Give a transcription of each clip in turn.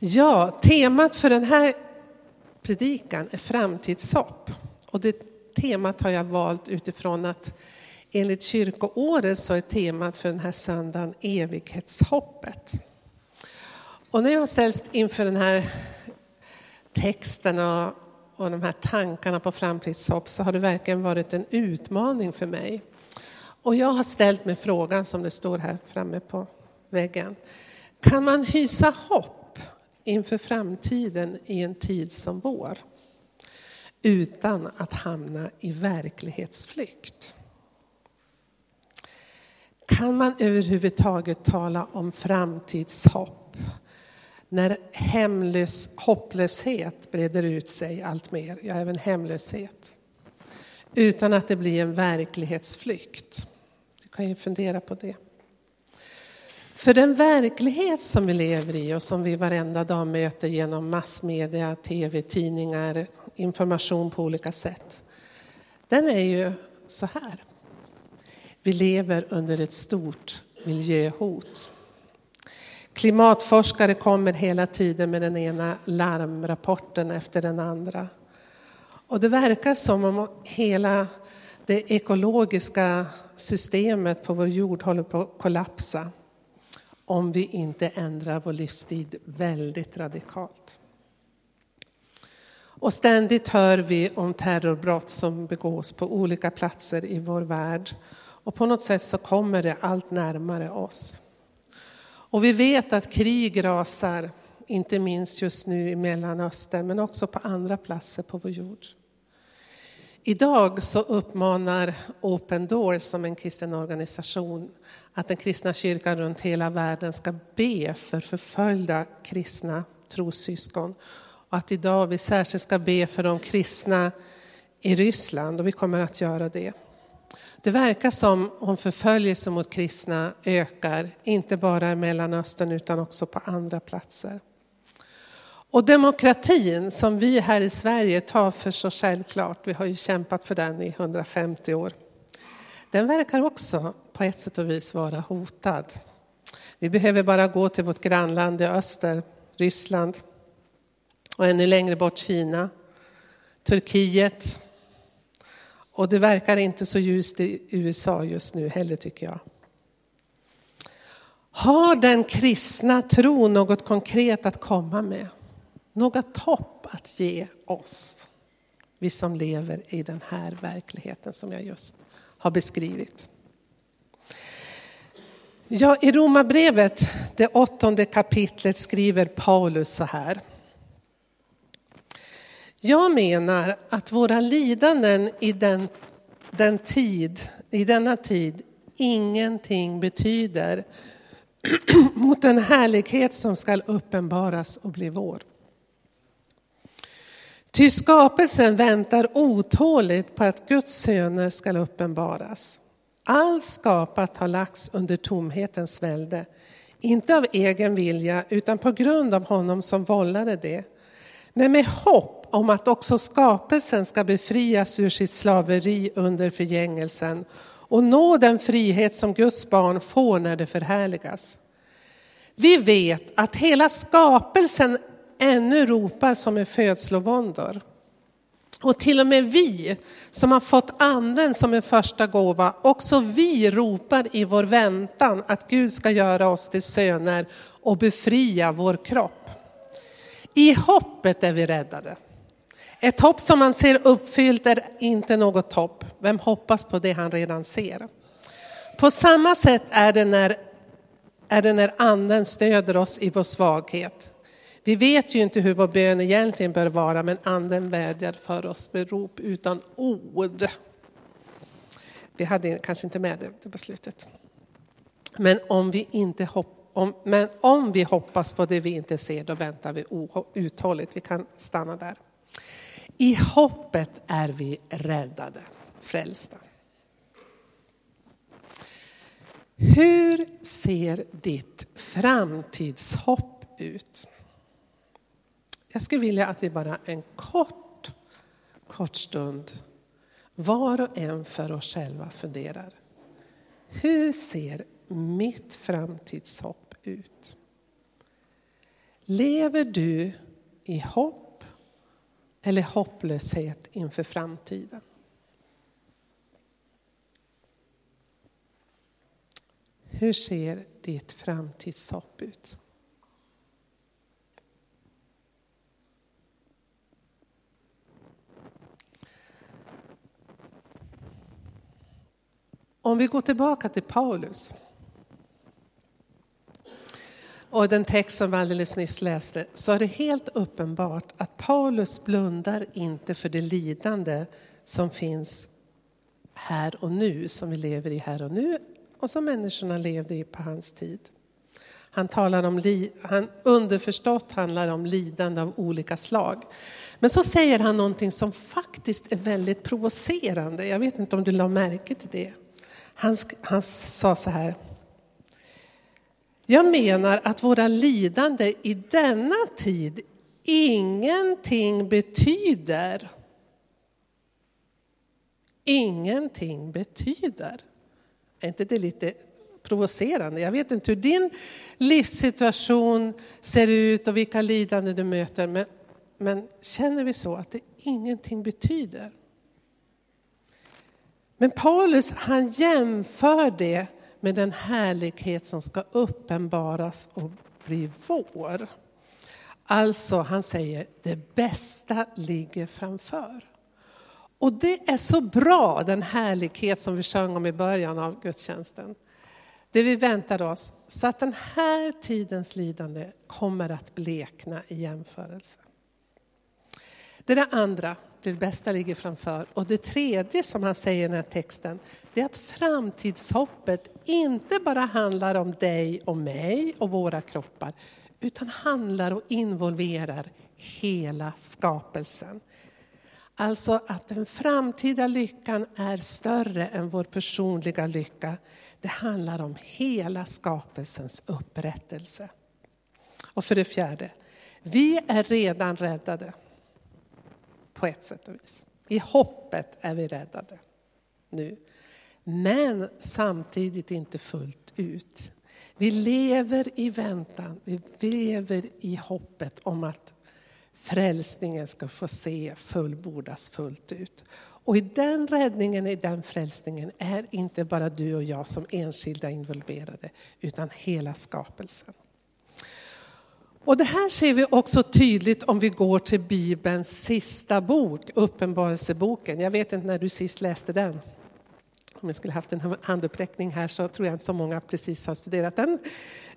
Ja, temat för den här predikan är framtidshopp. Och det temat har jag valt utifrån att enligt kyrkoåret så är temat för den här söndagen evighetshoppet. Och när jag har ställts inför den här texten och, och de här tankarna på framtidshopp så har det verkligen varit en utmaning för mig. Och jag har ställt mig frågan som det står här framme på väggen. Kan man hysa hopp inför framtiden i en tid som vår? Utan att hamna i verklighetsflykt. Kan man överhuvudtaget tala om framtidshopp när hemlös, hopplöshet breder ut sig allt mer, ja även hemlöshet, utan att det blir en verklighetsflykt? Du kan ju fundera på det. För den verklighet som vi lever i och som vi varenda dag möter genom massmedia, tv, tidningar, information på olika sätt. Den är ju så här. Vi lever under ett stort miljöhot. Klimatforskare kommer hela tiden med den ena larmrapporten efter den andra. Och det verkar som om hela det ekologiska systemet på vår jord håller på att kollapsa om vi inte ändrar vår livsstil väldigt radikalt. Och ständigt hör vi om terrorbrott som begås på olika platser i vår värld. Och på något sätt så kommer det allt närmare oss. Och vi vet att krig rasar, inte minst just nu i Mellanöstern, men också på andra platser på vår jord. Idag så uppmanar Open Doors som en kristen organisation att den kristna kyrkan runt hela världen ska be för förföljda kristna trossyskon. Och att idag vi särskilt ska be för de kristna i Ryssland och vi kommer att göra det. Det verkar som om förföljelse mot kristna ökar, inte bara i Mellanöstern utan också på andra platser. Och demokratin som vi här i Sverige tar för så självklart, vi har ju kämpat för den i 150 år, den verkar också på ett sätt och vis vara hotad. Vi behöver bara gå till vårt grannland i öster, Ryssland, och ännu längre bort Kina, Turkiet. Och det verkar inte så ljust i USA just nu heller tycker jag. Har den kristna tron något konkret att komma med? Något hopp att ge oss? Vi som lever i den här verkligheten som jag just har beskrivit. Ja, I Romarbrevet, det åttonde kapitlet, skriver Paulus så här. Jag menar att våra lidanden i, den, den tid, i denna tid ingenting betyder mot den härlighet som skall uppenbaras och bli vår. Ty skapelsen väntar otåligt på att Guds söner skall uppenbaras. Allt skapat har lagts under tomhetens välde, inte av egen vilja utan på grund av honom som vållade det. Men med hopp om att också skapelsen ska befrias ur sitt slaveri under förgängelsen och nå den frihet som Guds barn får när det förhärligas. Vi vet att hela skapelsen ännu ropar som en födslovåndor. Och till och med vi som har fått anden som en första gåva, också vi ropar i vår väntan att Gud ska göra oss till söner och befria vår kropp. I hoppet är vi räddade. Ett hopp som man ser uppfyllt är inte något hopp. Vem hoppas på det han redan ser? På samma sätt är det när, är det när anden stöder oss i vår svaghet. Vi vet ju inte hur vår bön egentligen bör vara, men anden vädjar för oss med rop utan ord. Vi hade kanske inte med det på slutet. Men om vi, inte hopp, om, men om vi hoppas på det vi inte ser, då väntar vi uthålligt. Vi kan stanna där. I hoppet är vi räddade, frälsta. Hur ser ditt framtidshopp ut? Jag skulle vilja att vi bara en kort, kort stund var och en för oss själva funderar. Hur ser mitt framtidshopp ut? Lever du i hopp eller hopplöshet inför framtiden? Hur ser ditt framtidshopp ut? Om vi går tillbaka till Paulus och den text som vi alldeles nyss läste så är det helt uppenbart att Paulus blundar inte för det lidande som finns här och nu, som vi lever i här och nu och som människorna levde i på hans tid. Han talar om, han underförstått handlar om lidande av olika slag. Men så säger han någonting som faktiskt är väldigt provocerande. Jag vet inte om du la märke till det. Han, han sa så här. Jag menar att våra lidande i denna tid ingenting betyder. Ingenting betyder. Är inte det lite provocerande? Jag vet inte hur din livssituation ser ut och vilka lidanden du möter. Men, men känner vi så att det ingenting betyder? Men Paulus han jämför det med den härlighet som ska uppenbaras och bli vår. Alltså, han säger det bästa ligger framför. Och det är så bra, den härlighet som vi sjöng om i början av gudstjänsten. Det vi väntar oss, så att den här tidens lidande kommer att blekna i jämförelse. Det är det andra, det bästa ligger framför. Och det tredje som han säger i den här texten, det är att framtidshoppet inte bara handlar om dig och mig och våra kroppar, utan handlar och involverar hela skapelsen. Alltså att den framtida lyckan är större än vår personliga lycka. Det handlar om hela skapelsens upprättelse. Och för det fjärde, vi är redan räddade på ett sätt och vis. I hoppet är vi räddade nu. Men samtidigt inte fullt ut. Vi lever i väntan, vi lever i hoppet om att frälsningen ska få se fullbordas fullt ut. Och i den räddningen, i den frälsningen är inte bara du och jag som enskilda involverade, utan hela skapelsen. Och det här ser vi också tydligt om vi går till Bibelns sista bok, Uppenbarelseboken. Jag vet inte när du sist läste den. Om jag skulle haft en handuppräckning här så tror jag inte så många precis har studerat den.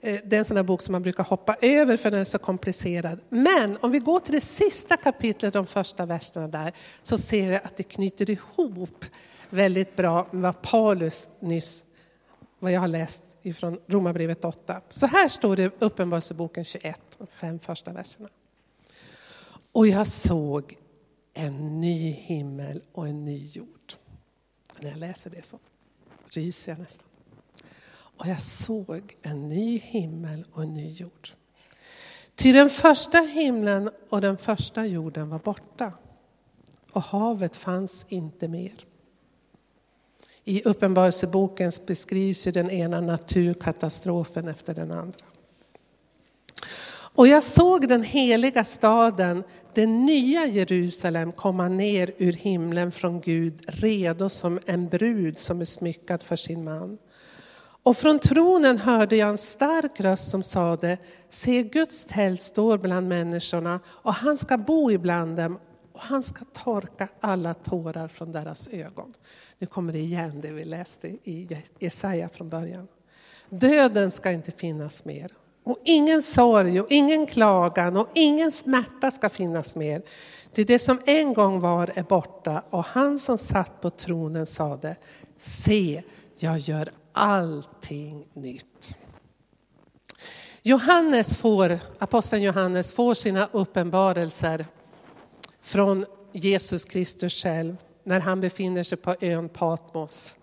Eh, det är en sån där bok som man brukar hoppa över för den är så komplicerad. Men om vi går till det sista kapitlet, de första verserna där, så ser jag att det knyter ihop väldigt bra med vad Paulus nyss, vad jag har läst ifrån Romarbrevet 8. Så här står det i Uppenbarelseboken 21, de fem första verserna. Och jag såg en ny himmel och en ny jord. När jag läser det så ryser jag nästan. Och jag såg en ny himmel och en ny jord. Ty den första himlen och den första jorden var borta och havet fanns inte mer. I Uppenbarelseboken beskrivs ju den ena naturkatastrofen efter den andra. Och jag såg den heliga staden, det nya Jerusalem, komma ner ur himlen från Gud, redo som en brud som är smyckad för sin man. Och från tronen hörde jag en stark röst som sade, se Guds tält står bland människorna och han ska bo ibland dem och han ska torka alla tårar från deras ögon. Nu kommer det igen det vi läste i Jesaja från början. Döden ska inte finnas mer. Och ingen sorg och ingen klagan och ingen smärta ska finnas mer. Det, det som en gång var är borta och han som satt på tronen sade, se, jag gör allting nytt. Johannes får, aposteln Johannes får sina uppenbarelser från Jesus Kristus själv när han befinner sig på ön Patmos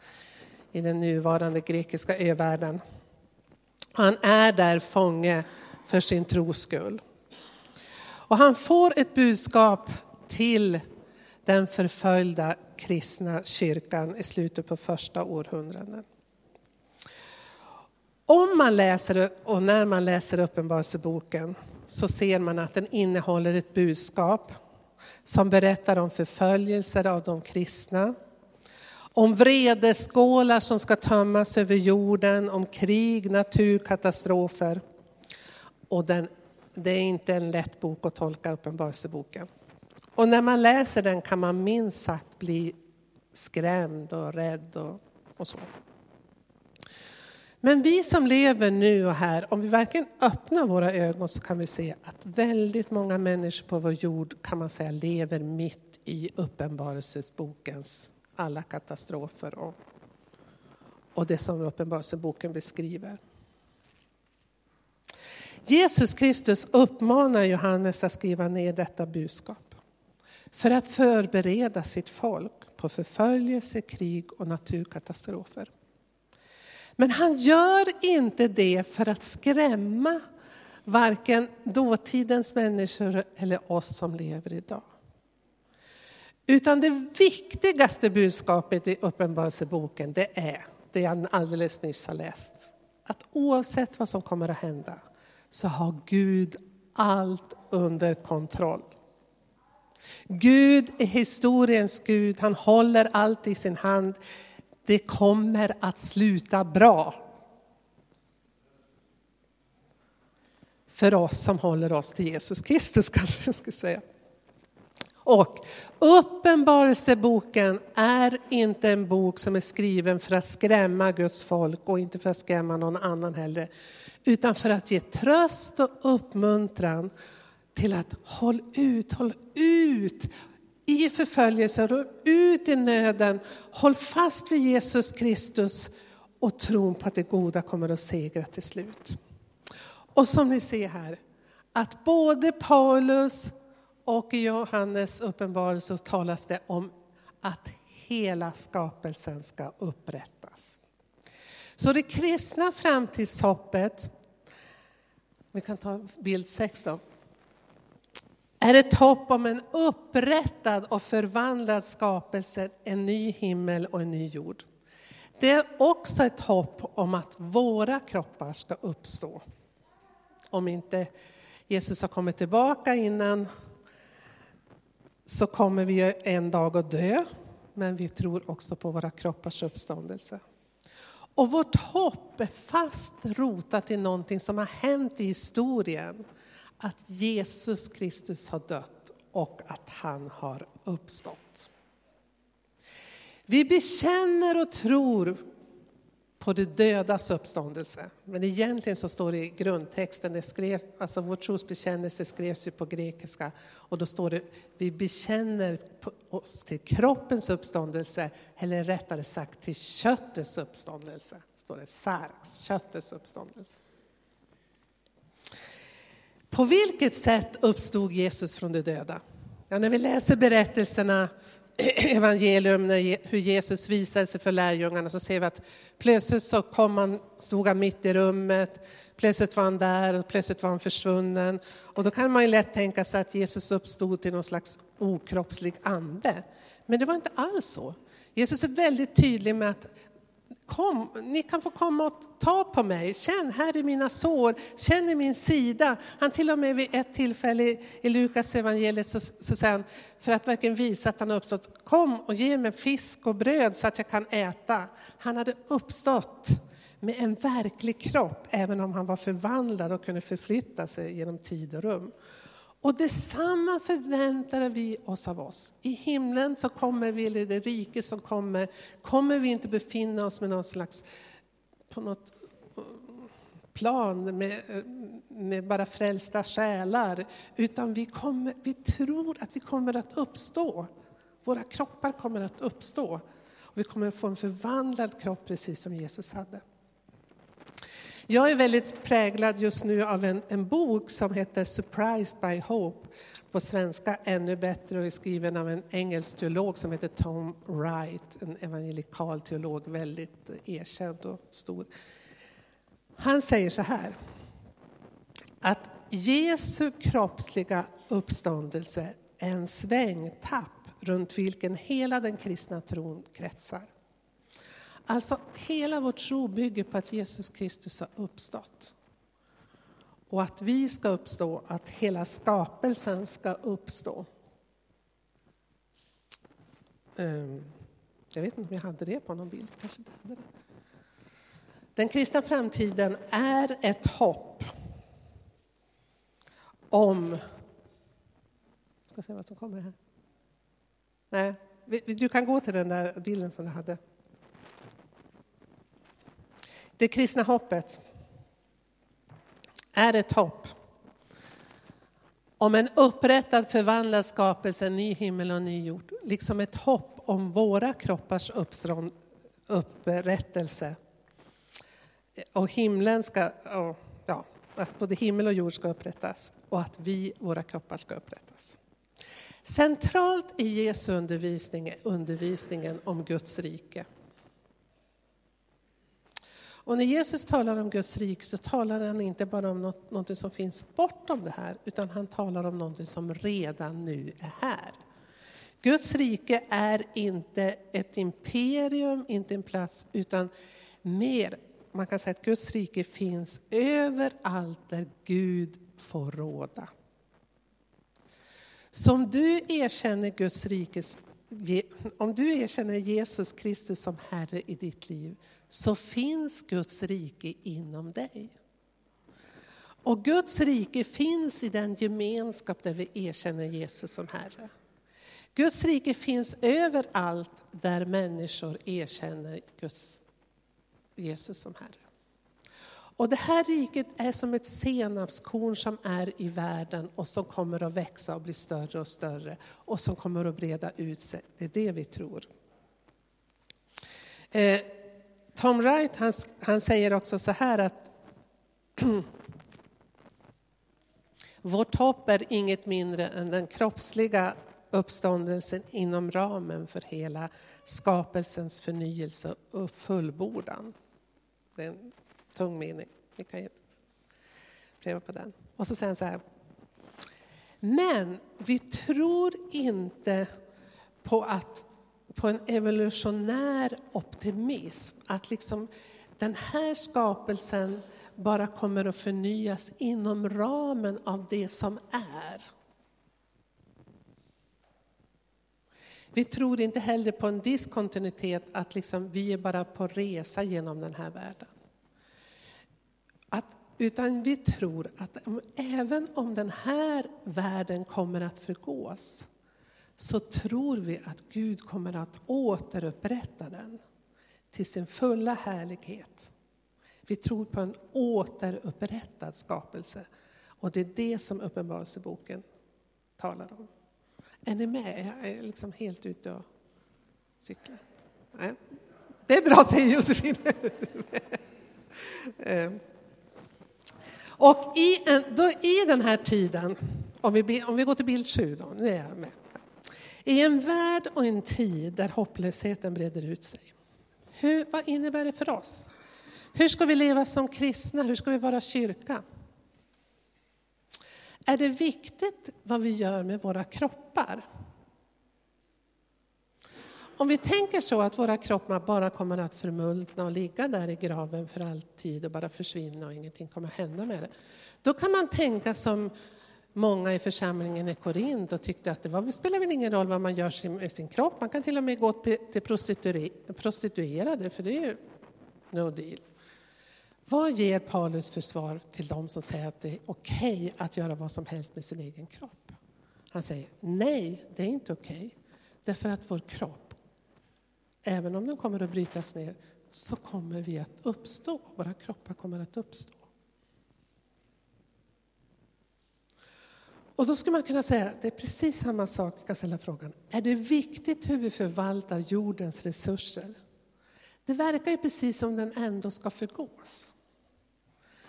i den nuvarande grekiska övärlden. Han är där fånge för sin tros skull. Och han får ett budskap till den förföljda kristna kyrkan i slutet på första århundraden. Om man läser och när man läser Uppenbarelseboken så ser man att den innehåller ett budskap som berättar om förföljelser av de kristna, om vredeskålar som ska tömmas över jorden, om krig, naturkatastrofer. Och den, det är inte en lätt bok att tolka Uppenbarelseboken. Och när man läser den kan man minst sagt bli skrämd och rädd och, och så. Men vi som lever nu och här, om vi verkligen öppnar våra ögon så kan vi se att väldigt många människor på vår jord kan man säga lever mitt i Uppenbarelsebokens alla katastrofer och, och det som Uppenbarelseboken beskriver. Jesus Kristus uppmanar Johannes att skriva ner detta budskap för att förbereda sitt folk på förföljelse, krig och naturkatastrofer. Men han gör inte det för att skrämma varken dåtidens människor eller oss som lever idag. Utan det viktigaste budskapet i Uppenbarelseboken det är det jag alldeles nyss har läst. Att oavsett vad som kommer att hända så har Gud allt under kontroll. Gud är historiens Gud, han håller allt i sin hand. Det kommer att sluta bra. För oss som håller oss till Jesus Kristus kanske jag ska säga. Och Uppenbarelseboken är inte en bok som är skriven för att skrämma Guds folk och inte för att skrämma någon annan heller. Utan för att ge tröst och uppmuntran till att håll ut, håll ut i förföljelser och ut i nöden. Håll fast vid Jesus Kristus och tron på att det goda kommer att segra till slut. Och som ni ser här, att både Paulus och i Johannes uppenbarelse talas det om att hela skapelsen ska upprättas. Så det kristna framtidshoppet, vi kan ta bild 6 då, är ett hopp om en upprättad och förvandlad skapelse, en ny himmel och en ny jord. Det är också ett hopp om att våra kroppar ska uppstå. Om inte Jesus har kommit tillbaka innan så kommer vi en dag att dö, men vi tror också på våra kroppars uppståndelse. Och vårt hopp är fast rotat i någonting som har hänt i historien. Att Jesus Kristus har dött och att han har uppstått. Vi bekänner och tror på det dödas uppståndelse. Men egentligen så står det i grundtexten, det skrev, alltså vår trosbekännelse skrevs ju på grekiska och då står det vi bekänner oss till kroppens uppståndelse, eller rättare sagt till köttets uppståndelse. Står det sarx, köttets uppståndelse. På vilket sätt uppstod Jesus från de döda? Ja, när vi läser berättelserna evangelium, hur Jesus visade sig för lärjungarna, så ser vi att plötsligt så kom han, stod han mitt i rummet, plötsligt var han där och plötsligt var han försvunnen. Och då kan man ju lätt tänka sig att Jesus uppstod till någon slags okroppslig ande. Men det var inte alls så. Jesus är väldigt tydlig med att Kom, ni kan få komma och ta på mig. Känn, här är mina sår. Känn i min sida. Han till och med vid ett tillfälle i Lukas evangeliet så, så säger han, för att verkligen visa att han har uppstått, kom och ge mig fisk och bröd så att jag kan äta. Han hade uppstått med en verklig kropp, även om han var förvandlad och kunde förflytta sig genom tid och rum. Och detsamma förväntar vi oss av oss. I himlen så kommer vi, eller det rike som kommer, kommer vi inte befinna oss med någon slags, på något eh, plan med, med bara frälsta själar, utan vi, kommer, vi tror att vi kommer att uppstå. Våra kroppar kommer att uppstå. Och vi kommer att få en förvandlad kropp precis som Jesus hade. Jag är väldigt präglad just nu av en, en bok som heter Surprised by Hope. På svenska ännu bättre och är skriven av en engelsk teolog som heter Tom Wright, en evangelikal teolog, väldigt erkänd och stor. Han säger så här, att Jesu kroppsliga uppståndelse är en svängtapp runt vilken hela den kristna tron kretsar. Alltså hela vår tro bygger på att Jesus Kristus har uppstått. Och att vi ska uppstå, att hela skapelsen ska uppstå. Ehm, jag vet inte om jag hade det på någon bild. Kanske det. Den kristna framtiden är ett hopp om... Jag ska se vad som kommer här. Nej, du kan gå till den där bilden som du hade. Det kristna hoppet är ett hopp om en upprättad förvandlad skapelse, en ny himmel och en ny jord. Liksom ett hopp om våra kroppars upprättelse. Och himlen ska, ja, att både himmel och jord ska upprättas och att vi, våra kroppar ska upprättas. Centralt i Jesu undervisning är undervisningen om Guds rike. Och när Jesus talar om Guds rike så talar han inte bara om något, något som finns bortom det här, utan han talar om något som redan nu är här. Guds rike är inte ett imperium, inte en plats, utan mer, man kan säga att Guds rike finns överallt där Gud får råda. Så om du erkänner Guds rikes, om du erkänner Jesus Kristus som Herre i ditt liv, så finns Guds rike inom dig. Och Guds rike finns i den gemenskap där vi erkänner Jesus som Herre. Guds rike finns överallt där människor erkänner Guds, Jesus som Herre. Och det här riket är som ett senapskorn som är i världen och som kommer att växa och bli större och större och som kommer att breda ut sig. Det är det vi tror. Eh, Tom Wright han, han säger också så här att vårt hopp är inget mindre än den kroppsliga uppståndelsen inom ramen för hela skapelsens förnyelse och fullbordan. Det är en tung mening. Ni kan ju pröva på den. Och så säger han så här. Men vi tror inte på att på en evolutionär optimism. Att liksom den här skapelsen bara kommer att förnyas inom ramen av det som är. Vi tror inte heller på en diskontinuitet, att liksom vi är bara på resa genom den här världen. Att, utan vi tror att även om den här världen kommer att förgås, så tror vi att Gud kommer att återupprätta den till sin fulla härlighet. Vi tror på en återupprättad skapelse. Och det är det som Uppenbarelseboken talar om. Är ni med? Jag är liksom helt ute och cyklar. Nej. Det är bra, säger Josefin. Ehm. Och i, en, då, i den här tiden, om vi, om vi går till bild 7 då, nu är jag med. I en värld och en tid där hopplösheten breder ut sig. Hur, vad innebär det för oss? Hur ska vi leva som kristna? Hur ska vi vara kyrka? Är det viktigt vad vi gör med våra kroppar? Om vi tänker så att våra kroppar bara kommer att förmultna och ligga där i graven för alltid och bara försvinna och ingenting kommer att hända med det. Då kan man tänka som många i församlingen i Korint och tyckte att det var, spelar väl ingen roll vad man gör med sin kropp. Man kan till och med gå till prostituerade, för det är ju no deal. Vad ger Paulus för svar till dem som säger att det är okej okay att göra vad som helst med sin egen kropp? Han säger nej, det är inte okej. Okay. Därför att vår kropp, även om den kommer att brytas ner, så kommer vi att uppstå. Våra kroppar kommer att uppstå. Och då skulle man kunna säga att det är precis samma sak. Jag kan ställa frågan, är det viktigt hur vi förvaltar jordens resurser? Det verkar ju precis som den ändå ska förgås.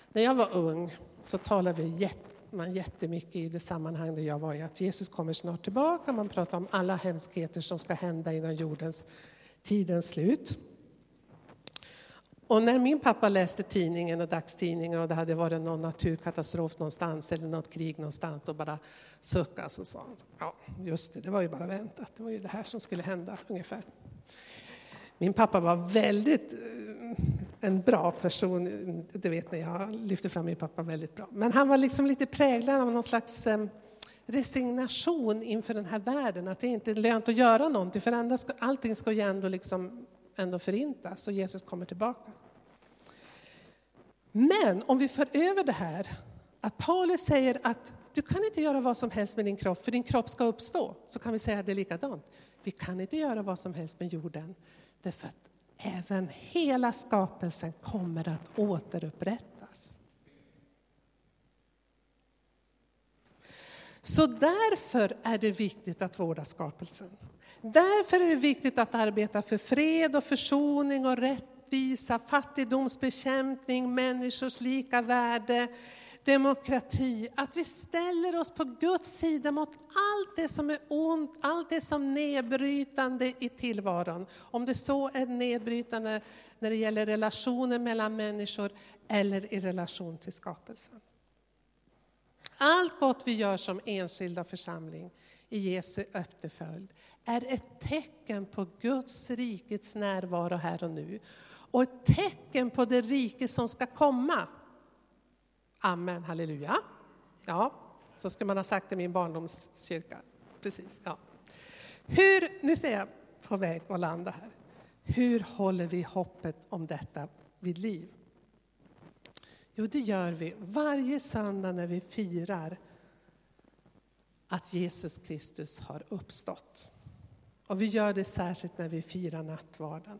När jag var ung så talade vi man jättemycket i det sammanhang där jag var i att Jesus kommer snart tillbaka. Man pratar om alla hemskheter som ska hända innan jordens tidens slut. Och när min pappa läste tidningen och dagstidningen och det hade varit någon naturkatastrof någonstans eller något krig någonstans och bara suckade så sa han, ja just det, det var ju bara väntat, det var ju det här som skulle hända ungefär. Min pappa var väldigt eh, en bra person, det vet ni, jag lyfter fram min pappa väldigt bra. Men han var liksom lite präglad av någon slags eh, resignation inför den här världen, att det inte är lönt att göra någonting, för allting ska ju ändå, liksom, ändå förintas och Jesus kommer tillbaka. Men om vi för över det här, att Paulus säger att du kan inte göra vad som helst med din kropp, för din kropp ska uppstå, så kan vi säga att det är likadant. Vi kan inte göra vad som helst med jorden, därför att även hela skapelsen kommer att återupprättas. Så därför är det viktigt att vårda skapelsen. Därför är det viktigt att arbeta för fred och försoning och rättvisa, fattigdomsbekämpning, människors lika värde, demokrati, att vi ställer oss på Guds sida mot allt det som är ont, allt det som är nedbrytande i tillvaron. Om det så är nedbrytande när det gäller relationer mellan människor eller i relation till skapelsen. Allt gott vi gör som enskilda församling i Jesu efterföljd är ett tecken på Guds rikets närvaro här och nu och ett tecken på det rike som ska komma. Amen, halleluja. Ja, så ska man ha sagt i min barndomskyrka. Precis, ja. Hur, nu ser jag på väg att landa här. Hur håller vi hoppet om detta vid liv? Jo, det gör vi varje söndag när vi firar att Jesus Kristus har uppstått. Och vi gör det särskilt när vi firar nattvarden.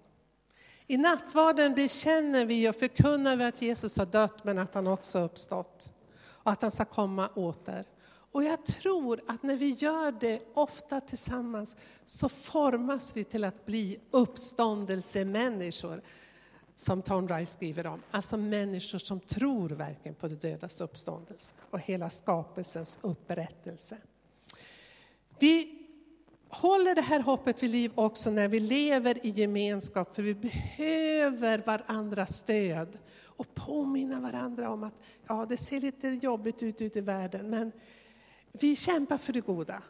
I nattvarden bekänner vi och förkunnar vi att Jesus har dött men att han också har uppstått och att han ska komma åter. Och jag tror att när vi gör det ofta tillsammans så formas vi till att bli uppståndelsemänniskor som Tom Rice skriver om. Alltså människor som tror verkligen på det dödas uppståndelse och hela skapelsens upprättelse. Vi håller det här hoppet vid liv också när vi lever i gemenskap, för vi behöver varandras stöd och påminna varandra om att ja, det ser lite jobbigt ut ute i världen, men vi kämpar för det goda.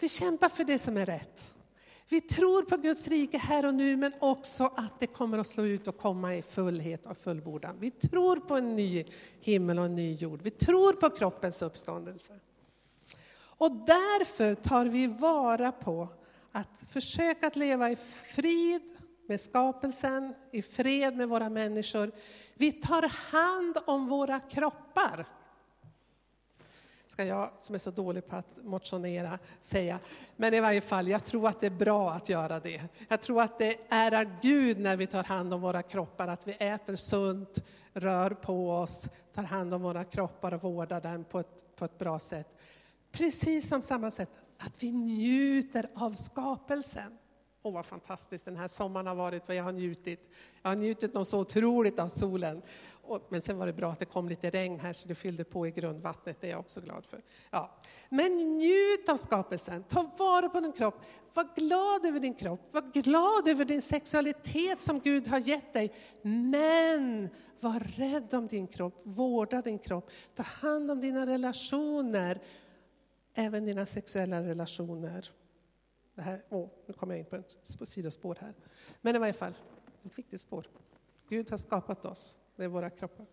Vi kämpar för det som är rätt. Vi tror på Guds rike här och nu, men också att det kommer att slå ut och komma i fullhet och fullbordan. Vi tror på en ny himmel och en ny jord. Vi tror på kroppens uppståndelse. Och därför tar vi vara på att försöka att leva i frid med skapelsen, i fred med våra människor. Vi tar hand om våra kroppar. Ska jag, som är så dålig på att motionera, säga. Men i varje fall, jag tror att det är bra att göra det. Jag tror att det är Gud när vi tar hand om våra kroppar, att vi äter sunt, rör på oss, tar hand om våra kroppar och vårdar dem på ett, på ett bra sätt. Precis som samma sätt att vi njuter av skapelsen. Åh, vad fantastiskt den här sommaren har varit, vad jag har njutit. Jag har njutit något så otroligt av solen. Men sen var det bra att det kom lite regn här så det fyllde på i grundvattnet, det är jag också glad för. Ja. Men njut av skapelsen, ta vara på din kropp, var glad över din kropp, var glad över din sexualitet som Gud har gett dig. Men var rädd om din kropp, vårda din kropp, ta hand om dina relationer även dina sexuella relationer. Det här, oh, nu kommer jag in på ett sidospår här. Men i varje fall, ett viktigt spår. Gud har skapat oss, det är våra kroppar.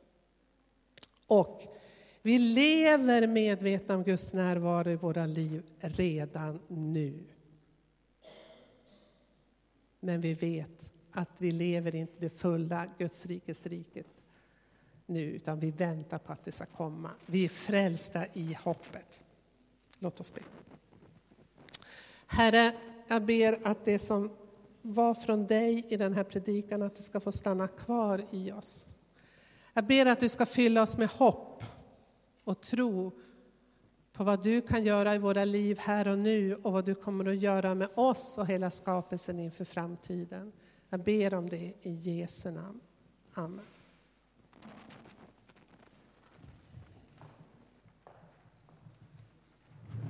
Och vi lever medvetna om Guds närvaro i våra liv redan nu. Men vi vet att vi lever inte det fulla Guds rikes riket nu, utan vi väntar på att det ska komma. Vi är frälsta i hoppet. Låt oss be. Herre, jag ber att det som var från dig i den här predikan, att det ska få stanna kvar i oss. Jag ber att du ska fylla oss med hopp och tro på vad du kan göra i våra liv här och nu och vad du kommer att göra med oss och hela skapelsen inför framtiden. Jag ber om det i Jesu namn. Amen.